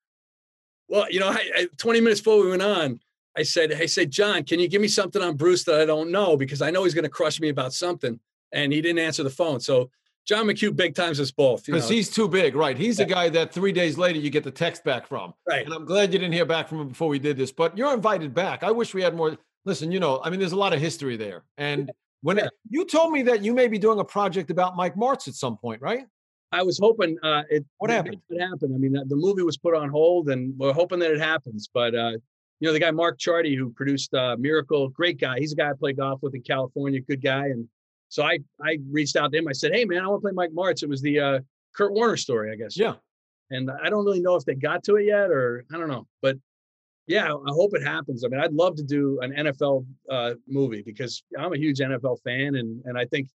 Well, you know, I, I, 20 minutes before we went on, I said, Hey, said, John, can you give me something on Bruce that I don't know? Because I know he's going to crush me about something. And he didn't answer the phone. So John McHugh big times us both. Because he's too big, right? He's yeah. the guy that three days later you get the text back from. Right. And I'm glad you didn't hear back from him before we did this, but you're invited back. I wish we had more. Listen, you know, I mean, there's a lot of history there. And when yeah. it, you told me that you may be doing a project about Mike Martz at some point, right? I was hoping uh, it. What happened? What happened? I mean, the movie was put on hold, and we're hoping that it happens. But uh, you know, the guy Mark Ciardi, who produced uh, Miracle, great guy. He's a guy I play golf with in California, good guy. And so I I reached out to him. I said, "Hey, man, I want to play Mike Martz." It was the uh, Kurt Warner story, I guess. Yeah. And I don't really know if they got to it yet, or I don't know. But yeah, I hope it happens. I mean, I'd love to do an NFL uh, movie because I'm a huge NFL fan, and and I think,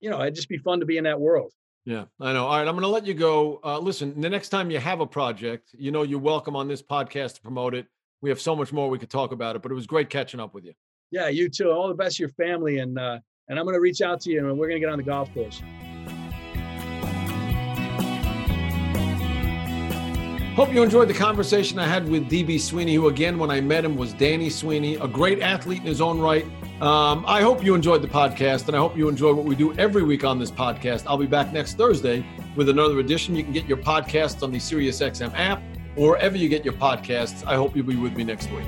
you know, it'd just be fun to be in that world. Yeah, I know. All right, I'm going to let you go. Uh, listen, the next time you have a project, you know, you're welcome on this podcast to promote it. We have so much more we could talk about it, but it was great catching up with you. Yeah, you too. All the best to your family, and uh, and I'm going to reach out to you, and we're going to get on the golf course. Hope you enjoyed the conversation I had with DB Sweeney, who, again, when I met him, was Danny Sweeney, a great athlete in his own right. Um, I hope you enjoyed the podcast, and I hope you enjoy what we do every week on this podcast. I'll be back next Thursday with another edition. You can get your podcasts on the SiriusXM app or wherever you get your podcasts. I hope you'll be with me next week.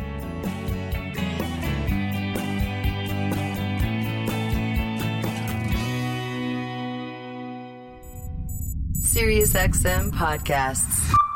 SiriusXM podcasts.